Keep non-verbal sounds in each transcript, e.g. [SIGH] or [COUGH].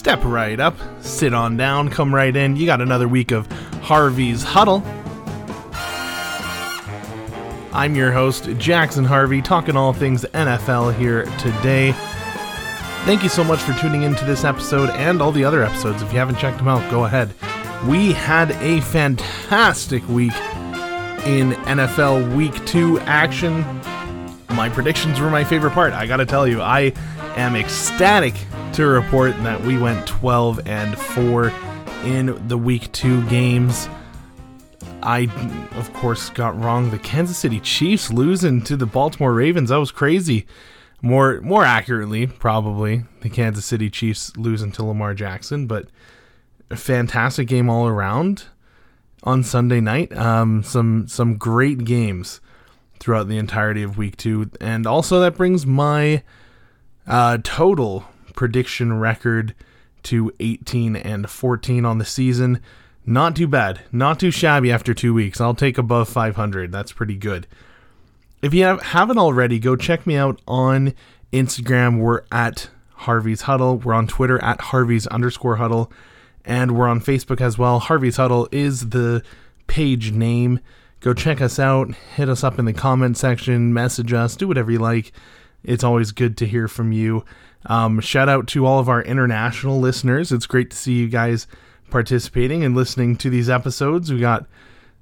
step right up, sit on down, come right in. You got another week of Harvey's Huddle. I'm your host, Jackson Harvey, talking all things NFL here today. Thank you so much for tuning into this episode and all the other episodes. If you haven't checked them out, go ahead. We had a fantastic week in NFL Week 2 action. My predictions were my favorite part. I gotta tell you, I am ecstatic to report that we went 12 and 4 in the Week 2 games. I, of course, got wrong. The Kansas City Chiefs losing to the Baltimore Ravens. That was crazy. More, more accurately, probably the Kansas City Chiefs losing to Lamar Jackson, but a fantastic game all around on Sunday night. Um, some some great games throughout the entirety of Week Two, and also that brings my uh, total prediction record to 18 and 14 on the season. Not too bad. Not too shabby after two weeks. I'll take above 500. That's pretty good. If you have, haven't already, go check me out on Instagram. We're at Harvey's Huddle. We're on Twitter at Harvey's underscore huddle. And we're on Facebook as well. Harvey's Huddle is the page name. Go check us out. Hit us up in the comment section. Message us. Do whatever you like. It's always good to hear from you. Um, shout out to all of our international listeners. It's great to see you guys participating and listening to these episodes. We got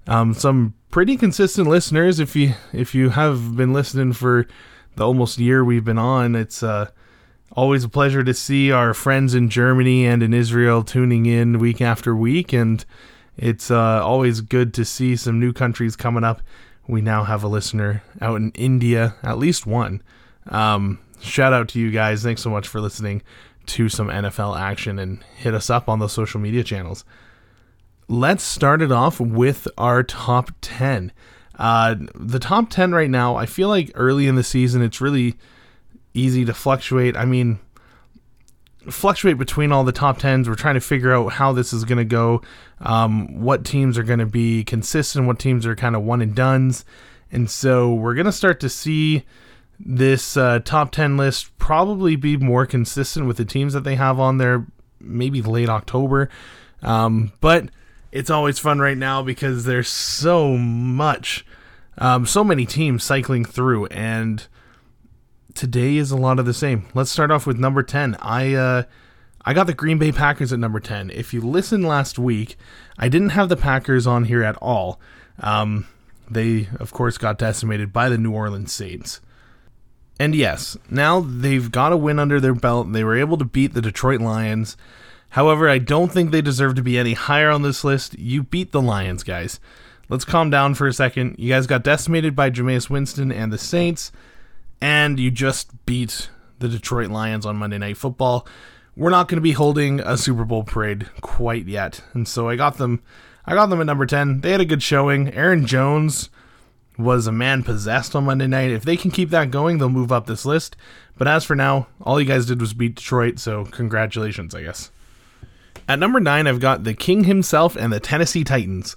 um, some pretty consistent listeners. If you if you have been listening for the almost year we've been on, it's uh, always a pleasure to see our friends in Germany and in Israel tuning in week after week, and it's uh, always good to see some new countries coming up. We now have a listener out in India, at least one. Um, shout out to you guys. Thanks so much for listening to some NFL action and hit us up on the social media channels. Let's start it off with our top 10. Uh, the top 10 right now, I feel like early in the season, it's really easy to fluctuate. I mean, fluctuate between all the top 10s. We're trying to figure out how this is going to go, um, what teams are going to be consistent, what teams are kind of one and duns. And so we're going to start to see this uh, top 10 list probably be more consistent with the teams that they have on there, maybe late October. Um, but it's always fun right now because there's so much, um, so many teams cycling through, and today is a lot of the same. Let's start off with number 10. I, uh, I got the Green Bay Packers at number 10. If you listened last week, I didn't have the Packers on here at all. Um, they, of course, got decimated by the New Orleans Saints. And yes, now they've got a win under their belt. They were able to beat the Detroit Lions. However, I don't think they deserve to be any higher on this list. You beat the Lions, guys. Let's calm down for a second. You guys got decimated by Jameis Winston and the Saints, and you just beat the Detroit Lions on Monday Night Football. We're not going to be holding a Super Bowl parade quite yet, and so I got them. I got them at number ten. They had a good showing. Aaron Jones was a man possessed on Monday night. If they can keep that going, they'll move up this list. But as for now, all you guys did was beat Detroit, so congratulations, I guess. At number nine, I've got the King himself and the Tennessee Titans.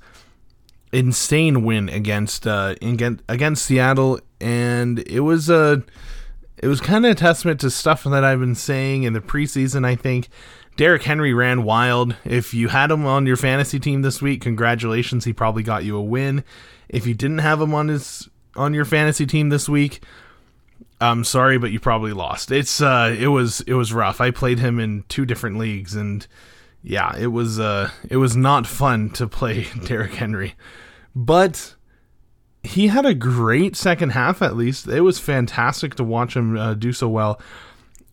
Insane win against uh, against Seattle, and it was a it was kind of a testament to stuff that I've been saying in the preseason. I think Derrick Henry ran wild. If you had him on your fantasy team this week, congratulations, he probably got you a win. If you didn't have him on his on your fantasy team this week, I'm sorry, but you probably lost. It's uh, it was it was rough. I played him in two different leagues, and yeah, it was uh, it was not fun to play [LAUGHS] Derrick Henry, but he had a great second half. At least it was fantastic to watch him uh, do so well.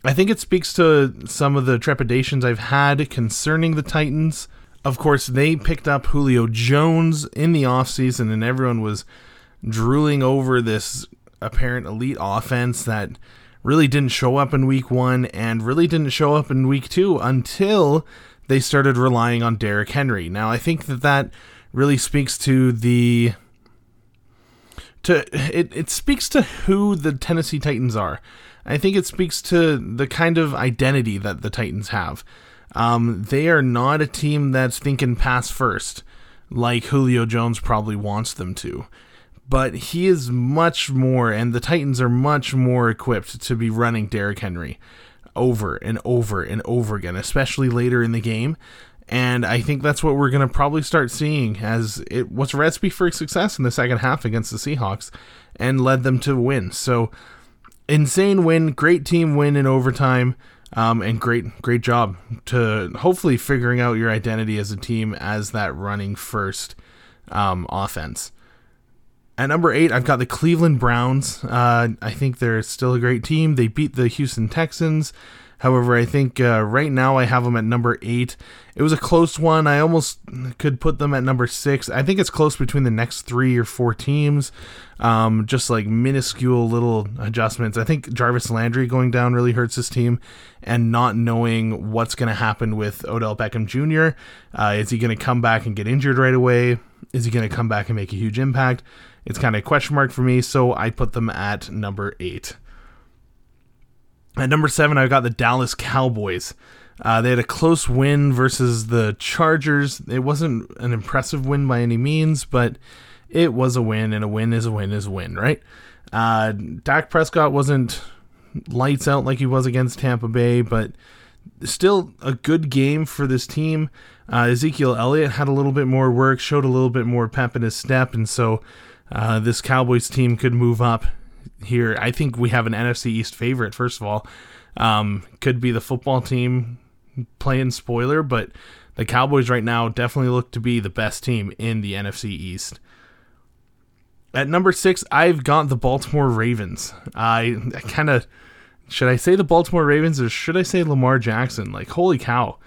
I think it speaks to some of the trepidations I've had concerning the Titans of course, they picked up Julio Jones in the offseason, and everyone was drooling over this apparent elite offense that really didn't show up in week one and really didn't show up in week two until they started relying on Derrick Henry. Now, I think that that really speaks to the. To, it, it speaks to who the Tennessee Titans are. I think it speaks to the kind of identity that the Titans have. Um, they are not a team that's thinking pass first, like Julio Jones probably wants them to. But he is much more, and the Titans are much more equipped to be running Derrick Henry over and over and over again, especially later in the game. And I think that's what we're going to probably start seeing as it was a recipe for success in the second half against the Seahawks and led them to win. So, insane win, great team win in overtime. Um, and great, great job to hopefully figuring out your identity as a team as that running first um, offense. At number eight, I've got the Cleveland Browns. Uh, I think they're still a great team. They beat the Houston Texans. However, I think uh, right now I have them at number eight. It was a close one. I almost could put them at number six. I think it's close between the next three or four teams. Um, just like minuscule little adjustments. I think Jarvis Landry going down really hurts this team, and not knowing what's going to happen with Odell Beckham Jr. Uh, is he going to come back and get injured right away? Is he going to come back and make a huge impact? It's kind of a question mark for me, so I put them at number eight. At number seven, I've got the Dallas Cowboys. Uh, they had a close win versus the Chargers. It wasn't an impressive win by any means, but it was a win, and a win is a win is a win, right? Uh, Dak Prescott wasn't lights out like he was against Tampa Bay, but still a good game for this team. Uh, Ezekiel Elliott had a little bit more work, showed a little bit more pep in his step, and so uh, this Cowboys team could move up here. I think we have an NFC East favorite, first of all. Um, could be the football team playing spoiler, but the Cowboys right now definitely look to be the best team in the NFC East. At number six, I've got the Baltimore Ravens. I, I kind of should I say the Baltimore Ravens or should I say Lamar Jackson? Like, holy cow,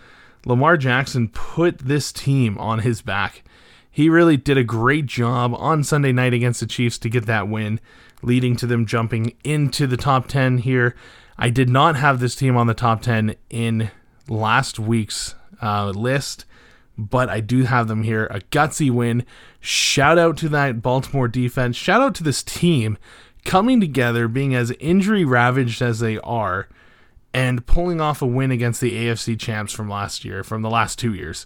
Lamar Jackson put this team on his back. He really did a great job on Sunday night against the Chiefs to get that win leading to them jumping into the top 10 here. I did not have this team on the top 10 in last week's uh, list, but I do have them here. A gutsy win. Shout out to that Baltimore defense. Shout out to this team coming together, being as injury ravaged as they are, and pulling off a win against the AFC champs from last year, from the last two years.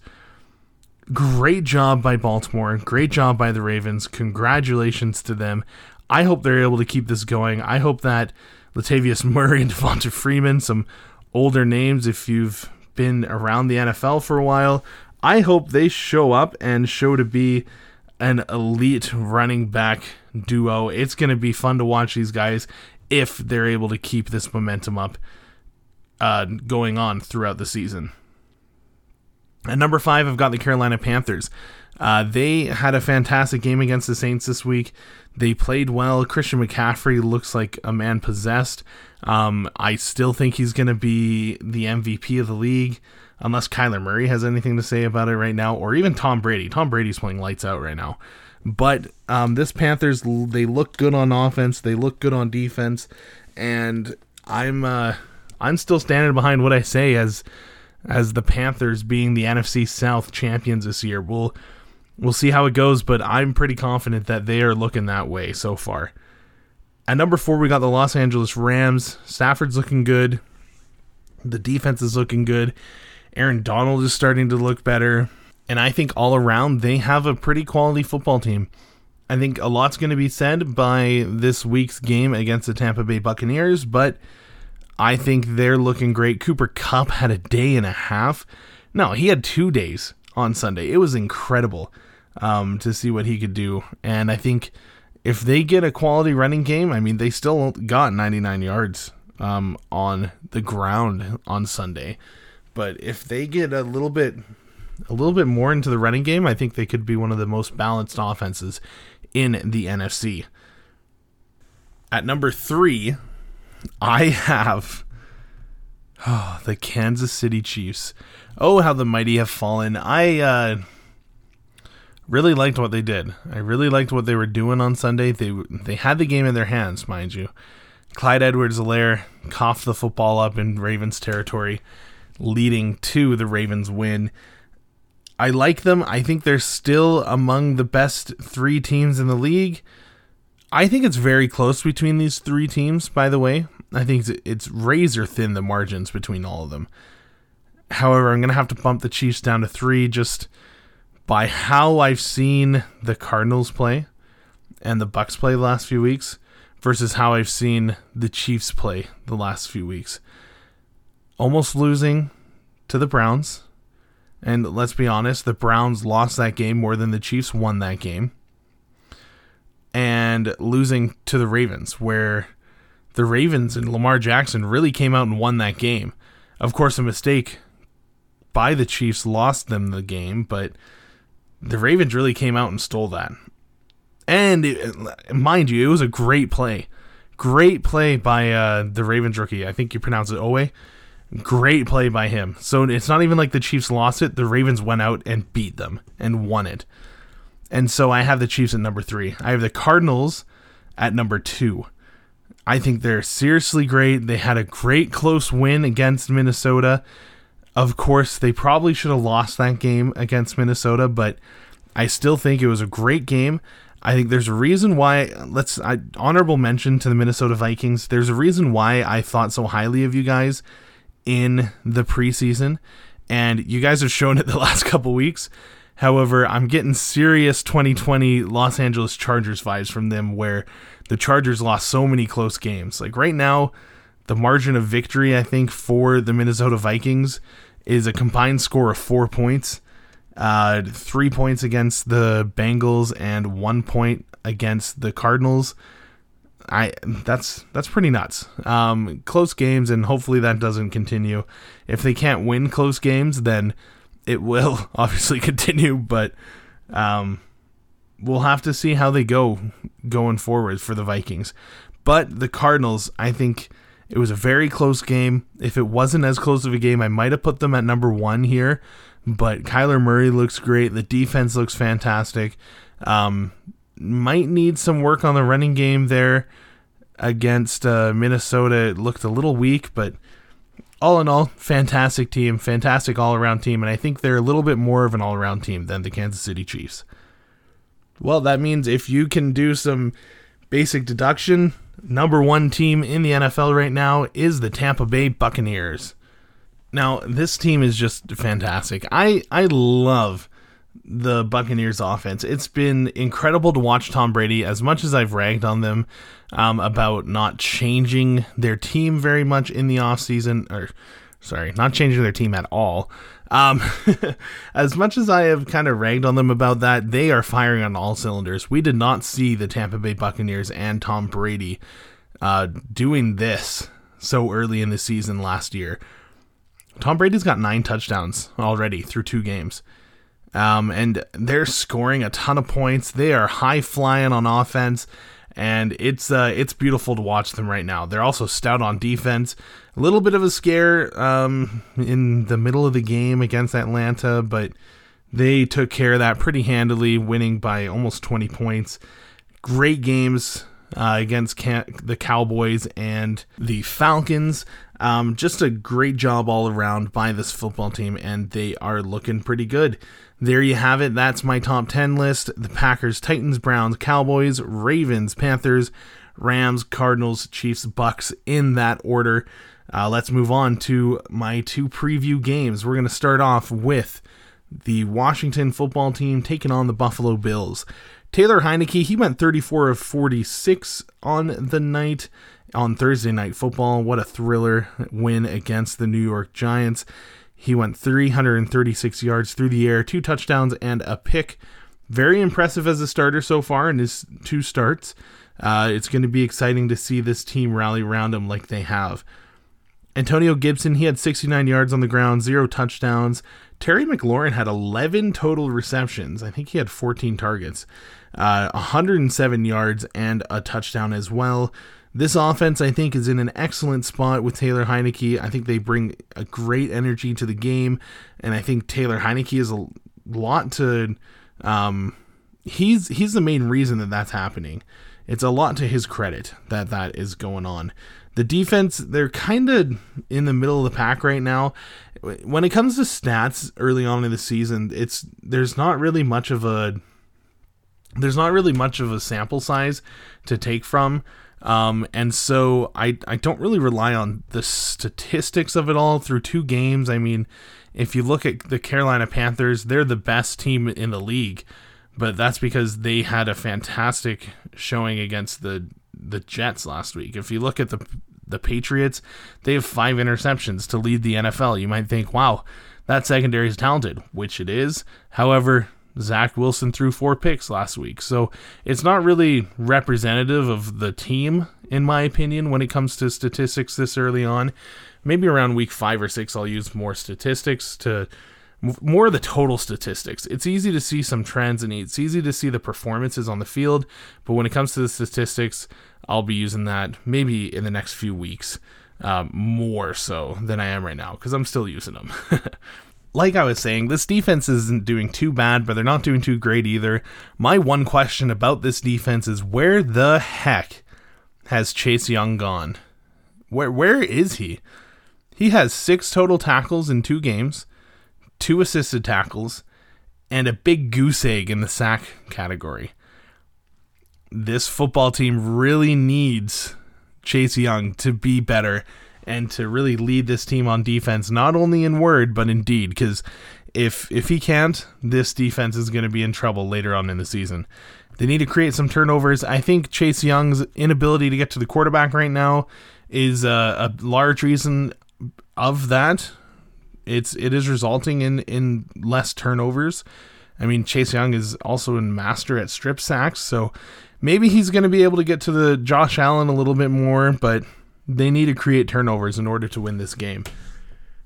Great job by Baltimore. Great job by the Ravens. Congratulations to them. I hope they're able to keep this going. I hope that Latavius [LAUGHS] Murray and Devonta Freeman, some older names, if you've been around the NFL for a while, I hope they show up and show to be an elite running back duo. It's going to be fun to watch these guys if they're able to keep this momentum up uh, going on throughout the season. At number five, I've got the Carolina Panthers. Uh, they had a fantastic game against the Saints this week. They played well. Christian McCaffrey looks like a man possessed. Um, I still think he's going to be the MVP of the league, unless Kyler Murray has anything to say about it right now, or even Tom Brady. Tom Brady's playing lights out right now. But um, this Panthers, they look good on offense. They look good on defense, and I'm uh, I'm still standing behind what I say as as the Panthers being the NFC South champions this year. We'll We'll see how it goes, but I'm pretty confident that they are looking that way so far. At number four, we got the Los Angeles Rams. Stafford's looking good. The defense is looking good. Aaron Donald is starting to look better. And I think all around, they have a pretty quality football team. I think a lot's going to be said by this week's game against the Tampa Bay Buccaneers, but I think they're looking great. Cooper Kupp had a day and a half. No, he had two days on Sunday. It was incredible um, to see what he could do. And I think if they get a quality running game, I mean, they still got 99 yards um, on the ground on Sunday. But if they get a little bit, a little bit more into the running game, I think they could be one of the most balanced offenses in the NFC. At number three, I have oh, the Kansas City Chiefs. Oh, how the mighty have fallen. I uh, really liked what they did. I really liked what they were doing on Sunday. They they had the game in their hands, mind you. Clyde Edwards-Helaire coughed the football up in Ravens territory, leading to the Ravens win. I like them. I think they're still among the best three teams in the league. I think it's very close between these three teams, by the way. I think it's razor thin the margins between all of them. However, I'm going to have to bump the Chiefs down to three just by how I've seen the Cardinals play and the Bucks play the last few weeks versus how I've seen the Chiefs play the last few weeks. almost losing to the Browns. And let's be honest, the Browns lost that game more than the Chiefs won that game. And losing to the Ravens, where the Ravens and Lamar Jackson really came out and won that game. Of course, a mistake by the Chiefs lost them the game, but the Ravens really came out and stole that. And it, mind you, it was a great play. Great play by uh, the Ravens rookie. I think you pronounce it Owe. Great play by him. So it's not even like the Chiefs lost it. The Ravens went out and beat them and won it. And so I have the Chiefs at number three. I have the Cardinals at number two. I think they're seriously great. They had a great close win against Minnesota. Of course, they probably should have lost that game against Minnesota, but I still think it was a great game. I think there's a reason why. Let's I, honorable mention to the Minnesota Vikings. There's a reason why I thought so highly of you guys in the preseason, and you guys have shown it the [LAUGHS] last couple weeks. However, I'm getting serious 2020 Los Angeles Chargers vibes from them, where the Chargers lost so many close games. Like right now, the margin of victory I think for the Minnesota Vikings is a combined score of four points uh, three points against the Bengals and one point against the Cardinals. I that's that's pretty nuts. Um, close games, and hopefully that doesn't continue. If they can't win close games, then it will [LAUGHS] obviously continue. But um, we'll have to see how they go going forward for the Vikings. But the Cardinals, I think it was a very close game. If it wasn't as close of a game, I might have put them at number one here but Kyler Murray looks great. The defense looks fantastic. Um, might need some work on the running game there against uh, Minnesota. It looked a little weak, but all in all, fantastic team, fantastic all around team, and I think they're a little bit more of an all around team than the Kansas City Chiefs. Well, that means if you can do some basic deduction, number one team in the NFL right now is the Tampa Bay Buccaneers. Now, this team is just fantastic. I I love the Buccaneers offense. It's been incredible to watch Tom Brady as much as I've ragged on them um, about not changing their team very much in the offseason or sorry, not changing their team at all. Um, [LAUGHS] as much as I have kind of ragged on them about that, they are firing on all cylinders. We did not see the Tampa Bay Buccaneers and Tom Brady uh, doing this so early in the season last year. Tom Brady's got nine touchdowns already through two games. Um, and they're scoring a ton of points. They are high flying on offense, and it's uh, it's beautiful to watch them right now. They're also stout on defense. A little bit of a scare um, in the middle of the game against Atlanta, but they took care of that pretty handily, winning by almost 20 points. Great games uh, against the Cowboys and the Falcons. Um, just a great job all around by this football team, and they are looking pretty good. There you have it. That's my top 10 list the Packers, Titans, Browns, Cowboys, Ravens, Panthers, Rams, Cardinals, Chiefs, Bucks in that order. Uh, let's move on to my two preview games. We're going to start off with the Washington football team taking on the Buffalo Bills. Taylor Heinicke, he went 34 of 46 on the night on Thursday Night Football. What a thriller win against the New York Giants. He went 336 yards through the air, two touchdowns, and a pick. Very impressive as a starter so far in his two starts. Uh, it's going to be exciting to see this team rally around him like they have. Antonio Gibson, he had 69 yards on the ground, zero touchdowns. Terry McLaurin had 11 total receptions. I think he had 14 targets, uh, 107 yards, and a touchdown as well. This offense, I think, is in an excellent spot with Taylor Heinicke. I think they bring a great energy to the game, and I think Taylor Heinicke is a lot to. Um, he's he's the main reason that that's happening. It's a lot to his credit that that is going on. The defense, they're kind of in the middle of the pack right now. When it comes to stats early on in the season, it's there's not really much of a there's not really much of a sample size to take from. Um, and so I, I don't really rely on the statistics of it all through two games. I mean, if you look at the Carolina Panthers, they're the best team in the league, but that's because they had a fantastic showing against the the Jets last week. If you look at the the Patriots, they have five interceptions to lead the NFL. You might think, wow, that secondary is talented, which it is. However, Zach Wilson threw four picks last week. So it's not really representative of the team, in my opinion, when it comes to statistics this early on. Maybe around week five or six, I'll use more statistics to more of the total statistics. It's easy to see some trends and it's easy to see the performances on the field, but when it comes to the statistics, I'll be using that maybe in the next few weeks uh, more so than I am right now because I'm still using them. [LAUGHS] like I was saying, this defense isn't doing too bad, but they're not doing too great either. My one question about this defense is where the heck has Chase Young gone? Where where is he? He has six total tackles in two games, two assisted tackles, and a big goose egg in the sack category. This football team really needs Chase Young to be better and to really lead this team on defense, not only in word but in deed. Because if if he can't, this defense is going to be in trouble later on in the season. They need to create some turnovers. I think Chase Young's inability to get to the quarterback right now is a, a large reason of that. It's it is resulting in in less turnovers. I mean, Chase Young is also a master at strip sacks, so maybe he's going to be able to get to the Josh Allen a little bit more, but they need to create turnovers in order to win this game.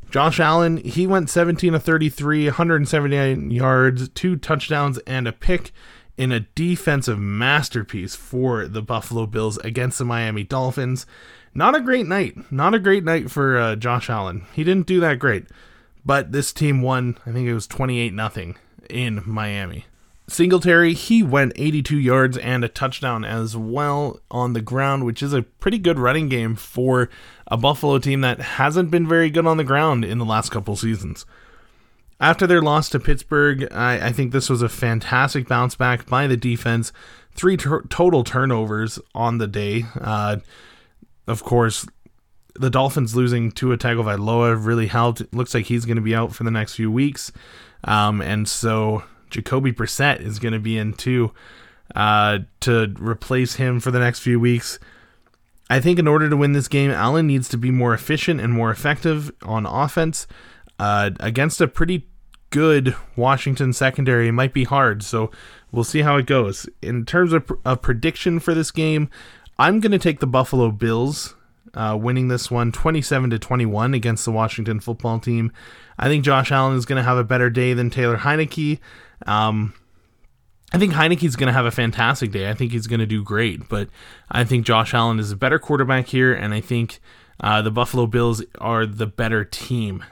Josh Allen, he went 17 of 33, 179 yards, two touchdowns, and a pick in a defensive masterpiece for the Buffalo Bills against the Miami Dolphins. Not a great night. Not a great night for uh, Josh Allen. He didn't do that great. But this team won, I think it was 28 0 in Miami. Singletary, he went 82 yards and a touchdown as well on the ground, which is a pretty good running game for a Buffalo team that hasn't been very good on the ground in the last couple seasons. After their loss to Pittsburgh, I, I think this was a fantastic bounce back by the defense. Three ter- total turnovers on the day. Uh, of course, the Dolphins losing to Tua Tagovailoa really helped. It looks like he's going to be out for the next few weeks. Um, and so Jacoby Brissett is going to be in too uh, to replace him for the next few weeks. I think in order to win this game, Allen needs to be more efficient and more effective on offense. Uh, against a pretty good Washington secondary, it might be hard. So we'll see how it goes. In terms of a prediction for this game, I'm going to take the Buffalo Bills uh, winning this one 27 to 21 against the Washington football team. I think Josh Allen is going to have a better day than Taylor Heinicke. Um, I think Heinicke's going to have a fantastic day. I think he's going to do great, but I think Josh Allen is a better quarterback here, and I think uh, the Buffalo Bills are the better team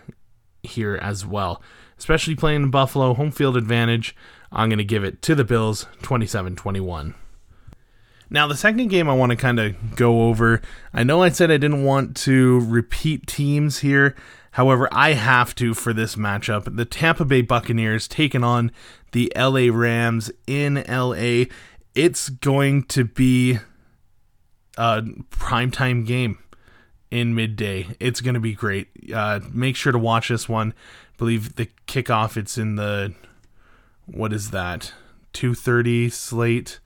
here as well. Especially playing in Buffalo, home field advantage. I'm going to give it to the Bills 27 21. Now, the second game I want to kind of go over. I know I said I didn't want to repeat teams here. However, I have to for this matchup. The Tampa Bay Buccaneers taking on the LA Rams in LA. It's going to be a primetime game in midday. It's going to be great. Uh, make sure to watch this one. I believe the kickoff it's in the what is that? 2:30 slate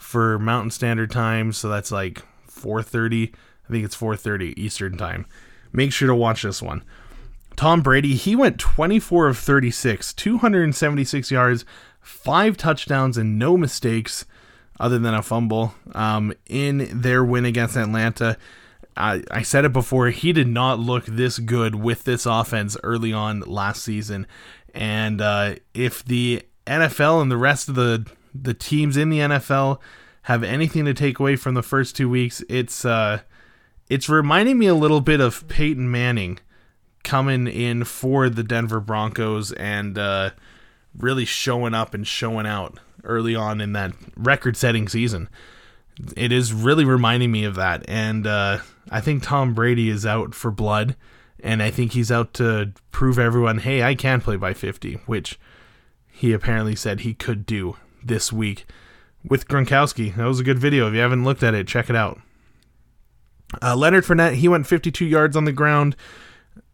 for Mountain Standard Time, so that's like 4:30. I think it's 4:30 Eastern Time. Make sure to watch this one. Tom Brady, he went 24 of 36, 276 yards, five touchdowns, and no mistakes other than a fumble um, in their win against Atlanta. I, I said it before, he did not look this good with this offense early on last season. And uh, if the NFL and the rest of the, the teams in the NFL have anything to take away from the first two weeks, it's uh, it's reminding me a little bit of Peyton Manning coming in for the Denver Broncos and uh, really showing up and showing out early on in that record setting season. It is really reminding me of that. And uh, I think Tom Brady is out for blood. And I think he's out to prove everyone, hey, I can play by 50, which he apparently said he could do this week with Gronkowski. That was a good video. If you haven't looked at it, check it out. Uh, Leonard Fournette, he went 52 yards on the ground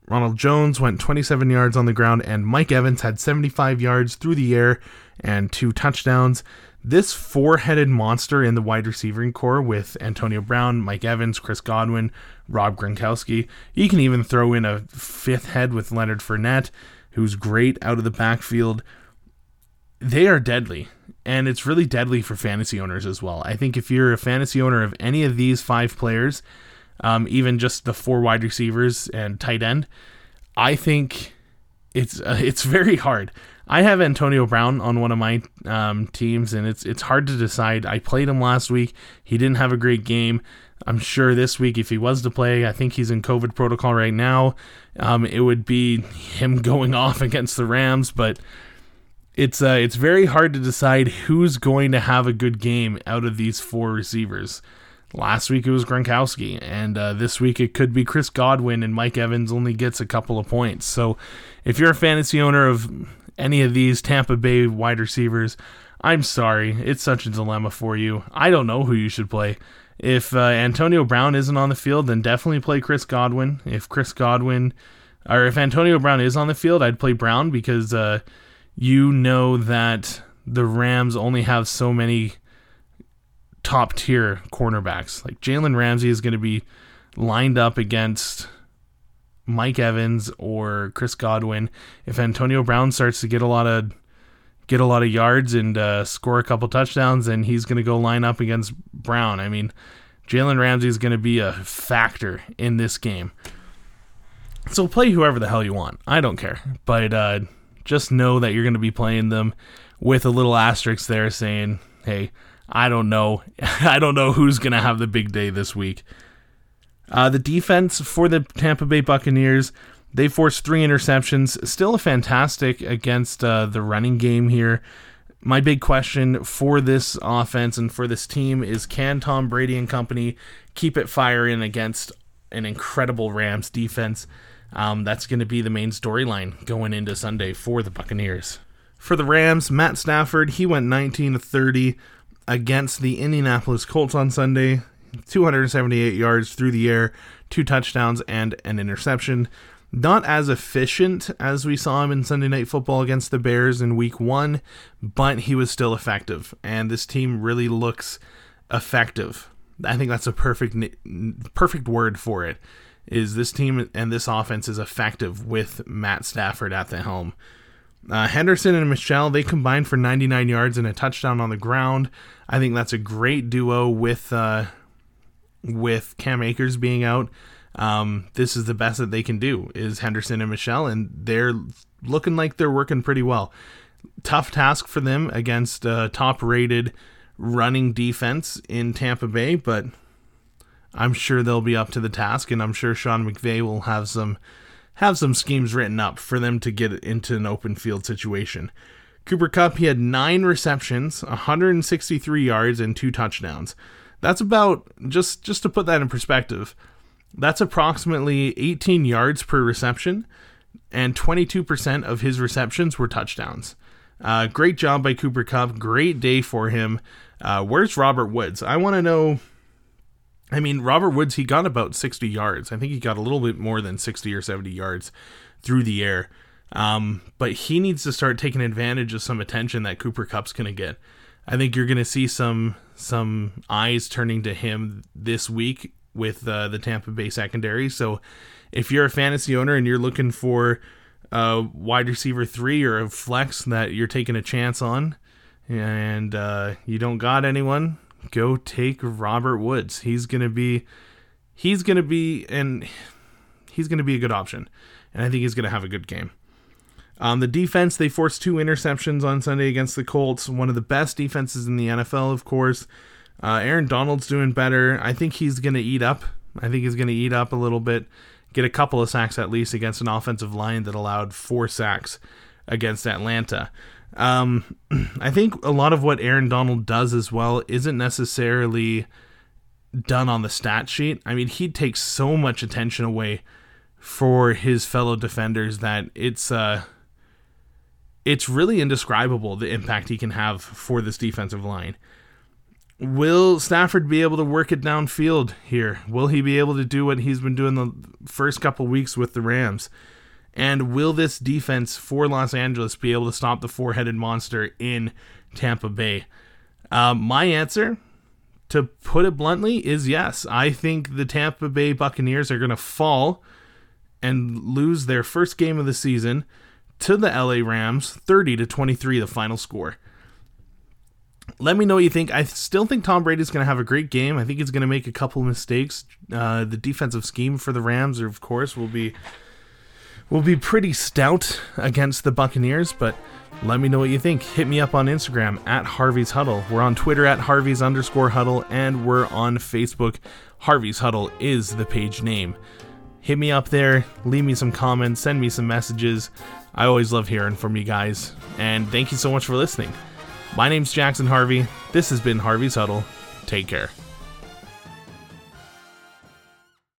Ronald Jones went 27 yards on the ground, and Mike Evans had 75 yards through the air and two touchdowns. This four headed monster in the wide receiving core with Antonio Brown, Mike Evans, Chris Godwin, Rob Gronkowski. You can even throw in a fifth head with Leonard Fournette, who's great out of the backfield. They are deadly, and it's really deadly for fantasy owners as well. I think if you're a fantasy owner of any of these five players, um, even just the four wide receivers and tight end, I think it's uh, [LAUGHS] it's very hard. I have Antonio Brown on one of my um, teams, and it's it's hard to decide. I played him last week. He didn't have a great game. I'm sure this week, if he was to play, I think he's in COVID protocol right now. Um, it would be him [LAUGHS] going off against the Rams, but it's uh, it's very hard to decide who's going to have a good game out of these four receivers. Last week it was Gronkowski, and uh, this week it could be Chris Godwin, and Mike Evans only gets a couple of points. So, if you're a fantasy owner of any of these Tampa Bay wide receivers, I'm sorry, it's such a dilemma for you. I don't know who you should play. If uh, Antonio Brown isn't on the field, then definitely play Chris Godwin. If Chris Godwin, or if Antonio Brown is on the field, I'd play Brown because uh, you know that the Rams only have so many top tier cornerbacks. Like Jalen Ramsey is going to be lined up against Mike Evans or Chris Godwin, if Antonio Brown starts to get a lot of get a lot of yards and uh, score a couple touchdowns, then he's going to go line up against Brown. I mean, Jalen Ramsey is going to be a factor in this game. So play whoever the hell you want. I don't care, but uh, just know that you're going to be playing them with a little asterisk there saying, "Hey, I don't know. [LAUGHS] I don't know who's going to have the big day this week." Uh, the defense for the Tampa Bay Buccaneers, they forced three interceptions. Still a fantastic against uh, the running game here. My big question for this offense and for this team is can Tom Brady and company keep it firing against an incredible Rams defense? Um, that's going to be the main storyline going into Sunday for the Buccaneers. For the Rams, Matt Stafford, he went 19 to 30 against the Indianapolis Colts on Sunday. 278 yards through the air, two touchdowns, and an interception. Not as efficient as we saw him in Sunday Night Football against the Bears in week one, but he was still effective. And this team really looks effective. I think that's a perfect perfect word for it. Is this team and this offense is effective with Matt Stafford at the helm. Uh, Henderson and Michel, they combined for 99 yards and a touchdown on the ground. I think that's a great duo with uh, with Cam Akers being out, um, this is the best that they can do is Henderson and Michel, and they're looking like they're working pretty well. Tough task for them against a top-rated running defense in Tampa Bay, but I'm sure they'll be up to the task, and I'm sure Sean McVay will have some have some schemes written up for them to get into an open field situation. Cooper Kupp, he had nine receptions, 163 yards, and two touchdowns. That's about just just to put that in perspective. That's approximately 18 yards per reception, and 22% of his receptions were touchdowns. Uh, great job by Cooper Kupp. Great day for him. Uh, where's Robert Woods? I want to know. I mean, Robert Woods, he got about 60 yards. I think he got a little bit more than 60 or 70 yards through the air. Um, but he needs to start taking advantage of some attention that Cooper Kupp's going to get. I think you're going to see some some eyes turning to him this week with uh, the Tampa Bay secondary. So if you're a fantasy owner and you're looking for a wide receiver three or a flex that you're taking a chance on, and uh, you don't got anyone, go take Robert Woods. He's gonna be he's gonna be and he's gonna be a good option, and I think he's gonna have a good game. Um, the defense, they forced two interceptions on Sunday against the Colts. One of the best defenses in the NFL, of course. Uh, Aaron Donald's doing better. I think he's going to eat up. I think he's going to eat up a little bit, get a couple of sacks at least against an offensive line that allowed four sacks against Atlanta. Um, [CLEARS THROAT] I think a lot of what Aaron Donald does as well isn't necessarily done on the stat sheet. I mean, he takes so much attention away for his fellow defenders that it's uh it's really indescribable the impact he can have for this defensive line. will Stafford be able to work it downfield here? Will he be able to do what he's been doing the first couple weeks with the Rams? And will this defense for Los Angeles be able to stop the four headed monster in Tampa Bay? Uh, my answer, to put it bluntly, is yes. I think the Tampa Bay Buccaneers are going to fall and lose their first game of the season to the LA Rams, 30 to 23, the final score. Let me know what you think. I still think Tom Brady is going to have a great game. I think he's going to make a couple mistakes. Uh, the defensive scheme for the Rams, of course, will be will be pretty stout against the Buccaneers, but let me know what you think. Hit me up on Instagram at Harvey's Huddle. We're on Twitter at Harvey's underscore huddle, and we're on Facebook. Harvey's Huddle is the page name. Hit me up there, leave me some comments, send me some messages. I always love hearing from you guys, and thank you so much for listening. My name's Jackson Harvey. This has been Harvey's Huddle. Take care.